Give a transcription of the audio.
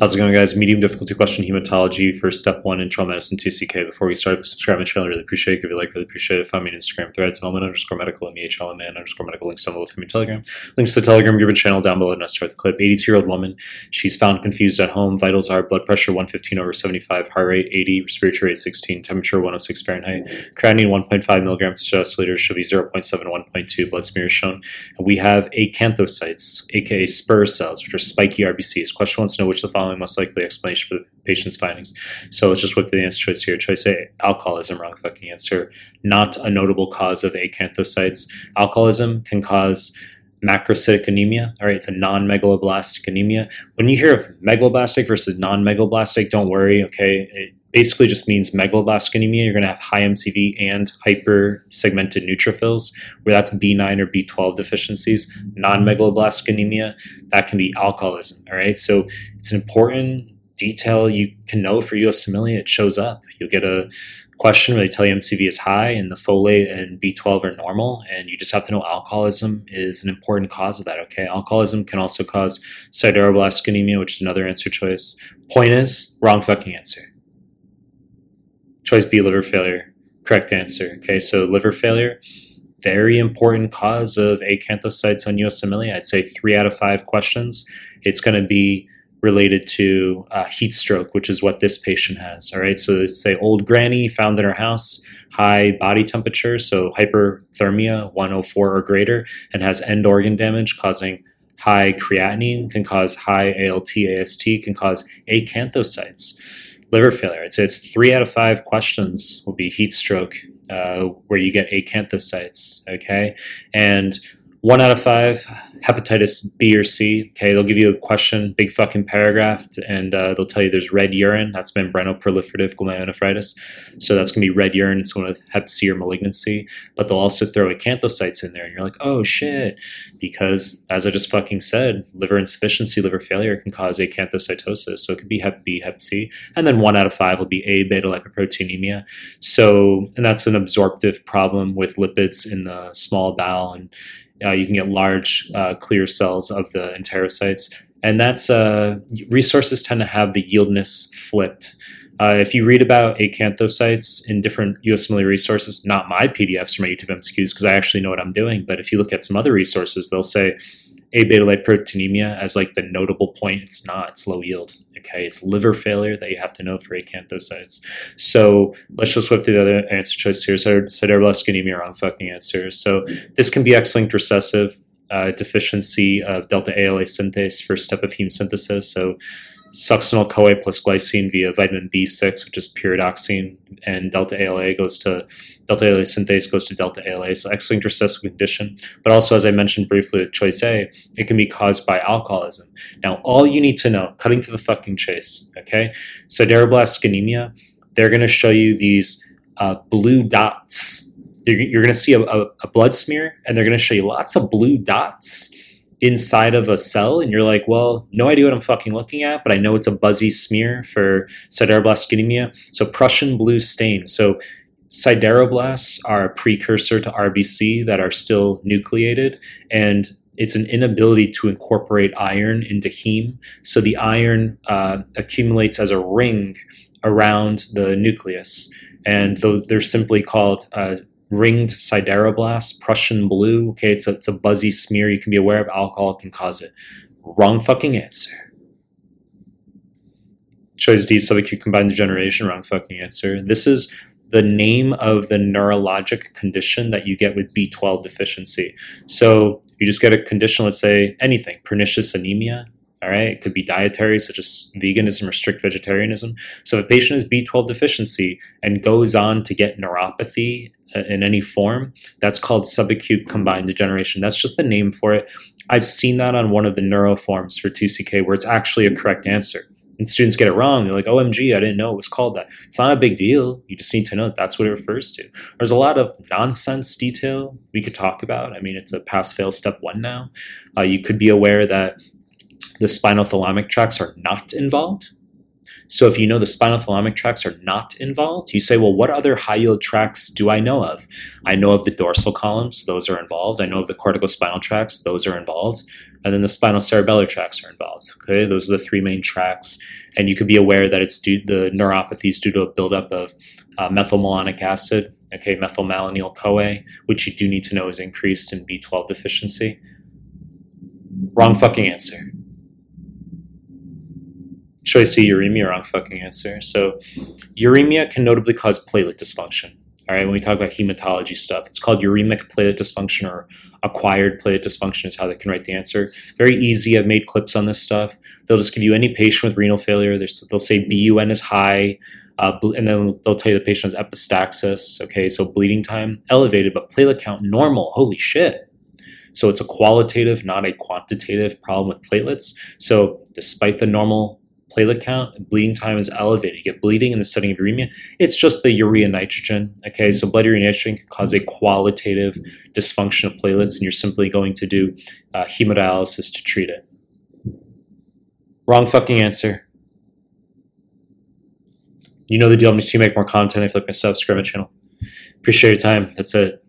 How's it going, guys? Medium difficulty question hematology for step one internal medicine 2CK. Before we start, subscribe to channel. Really appreciate it. If you like, really appreciate it. Find me on Instagram threads, mehlman underscore medical, M-E-H-L-M-A underscore medical. Links down below for me Telegram. Links to the Telegram group and channel down below. Now start the clip. 82 year old woman. She's found confused at home. Vitals are blood pressure 115 over 75, heart rate 80, respiratory rate 16, temperature 106 Fahrenheit, creatinine 1.5 milligrams per deciliter should be 0.7 1.2. Blood smear is shown. And we have acanthocytes, aka spur cells, which are spiky RBCs. Question wants to know which of the following most likely explanation for the patient's findings. So let's just whip the answer choice here. Choice A, alcoholism, wrong fucking answer. Not a notable cause of acanthocytes. Alcoholism can cause macrocytic anemia. All right, it's a non-megaloblastic anemia. When you hear of megaloblastic versus non-megaloblastic, don't worry. Okay, it basically just means megaloblastic anemia. You're going to have high MCV and hyper-segmented neutrophils, where that's B9 or B12 deficiencies. Non-megaloblastic anemia that can be alcoholism. All right, so it's an important detail you can know for USMLE. It shows up. You'll get a question where they tell you MCV is high and the folate and B12 are normal, and you just have to know alcoholism is an important cause of that. Okay, alcoholism can also cause sideroblastic anemia, which is another answer choice. Point is, wrong fucking answer. Choice B, liver failure. Correct answer. Okay, so liver failure, very important cause of acanthocytes on USMLE. I'd say three out of five questions. It's going to be related to uh, heat stroke, which is what this patient has. All right, so they say old granny found in her house, high body temperature, so hyperthermia 104 or greater, and has end organ damage causing high creatinine, can cause high ALT, AST, can cause acanthocytes. Liver failure. I'd say it's three out of five questions will be heat stroke, uh, where you get acanthocytes. Okay, and one out of five hepatitis B or C. Okay, they'll give you a question, big fucking paragraph, and uh, they'll tell you there's red urine. That's membranoproliferative glomerulonephritis. So that's gonna be red urine. It's one of Hep C or malignancy. But they'll also throw acanthocytes in there, and you're like, oh shit, because as I just fucking said, liver insufficiency, liver failure can cause acanthocytosis. So it could be Hep B, Hep C, and then one out of five will be abetalipoproteinemia. So, and that's an absorptive problem with lipids in the small bowel and uh, you can get large uh, clear cells of the enterocytes, and that's uh, resources tend to have the yieldness flipped. Uh, if you read about acanthocytes in different USMLE resources, not my PDFs or my YouTube MCQs, because I actually know what I'm doing, but if you look at some other resources, they'll say abetalipoproteinemia as like the notable point. It's not, it's low yield. Okay, it's liver failure that you have to know for acanthocytes. So let's just whip to the other answer choice here. So sideroblastic anemia, wrong fucking answer. So this can be X-linked recessive uh, deficiency of delta ALA synthase, first step of heme synthesis. So succinyl CoA plus glycine via vitamin B6, which is pyridoxine, and delta ALA goes to delta ALA synthase goes to delta ALA. So X-linked recessive condition. But also, as I mentioned briefly with choice A, it can be caused by alcoholism. Now, all you need to know, cutting to the fucking chase, okay? So sideroblastic anemia, they're going to show you these uh, blue dots. You're, you're going to see a, a, a blood smear, and they're going to show you lots of blue dots inside of a cell and you're like, well, no idea what I'm fucking looking at, but I know it's a buzzy smear for sideroblastic anemia. So Prussian blue stain. So sideroblasts are a precursor to RBC that are still nucleated and it's an inability to incorporate iron into heme. So the iron uh, accumulates as a ring around the nucleus. And those they're simply called uh, ringed sideroblast, Prussian blue. Okay, it's a, it's a buzzy smear. You can be aware of alcohol can cause it. Wrong fucking answer. Choice D, subacute combined degeneration. Wrong fucking answer. This is the name of the neurologic condition that you get with B12 deficiency. So you just get a condition, let's say anything, pernicious anemia. All right, it could be dietary, such as veganism or strict vegetarianism. So if a patient has B12 deficiency and goes on to get neuropathy in any form, that's called subacute combined degeneration. That's just the name for it. I've seen that on one of the neuro forms for 2CK where it's actually a correct answer. And students get it wrong. They're like, OMG, I didn't know it was called that. It's not a big deal. You just need to know that that's what it refers to. There's a lot of nonsense detail we could talk about. I mean, it's a pass fail step one now. Uh, you could be aware that the spinothalamic tracts are not involved So if you know the spinothalamic tracts are not involved, you say, well, what other high yield tracts do I know of? I know of the dorsal columns, those are involved. I know of the corticospinal tracts, those are involved. And then the spinocerebellar tracts are involved. Okay, those are the three main tracts. And you could be aware that it's due the neuropathy is due to a buildup of uh, methylmalonic acid, okay, methylmalonyl CoA, which you do need to know is increased in B12 deficiency. Wrong fucking answer. Choice C, uremia, wrong fucking answer. So, uremia can notably cause platelet dysfunction. All right, when we talk about hematology stuff, it's called uremic platelet dysfunction or acquired platelet dysfunction, is how they can write the answer. Very easy. I've made clips on this stuff. They'll just give you any patient with renal failure. They'll say BUN is high, uh, and then they'll tell you the patient has epistaxis. Okay, so bleeding time elevated, but platelet count normal. Holy shit. So it's a qualitative, not a quantitative problem with platelets. So despite the normal platelet count, bleeding time is elevated. You get bleeding in the setting of uremia. It's just the urea nitrogen. Okay, so blood urea nitrogen can cause a qualitative dysfunction of platelets, and you're simply going to do uh, hemodialysis to treat it. Wrong fucking answer. You know the deal. I'm just to make more content. If you like my subscribe my channel. Appreciate your time. That's it.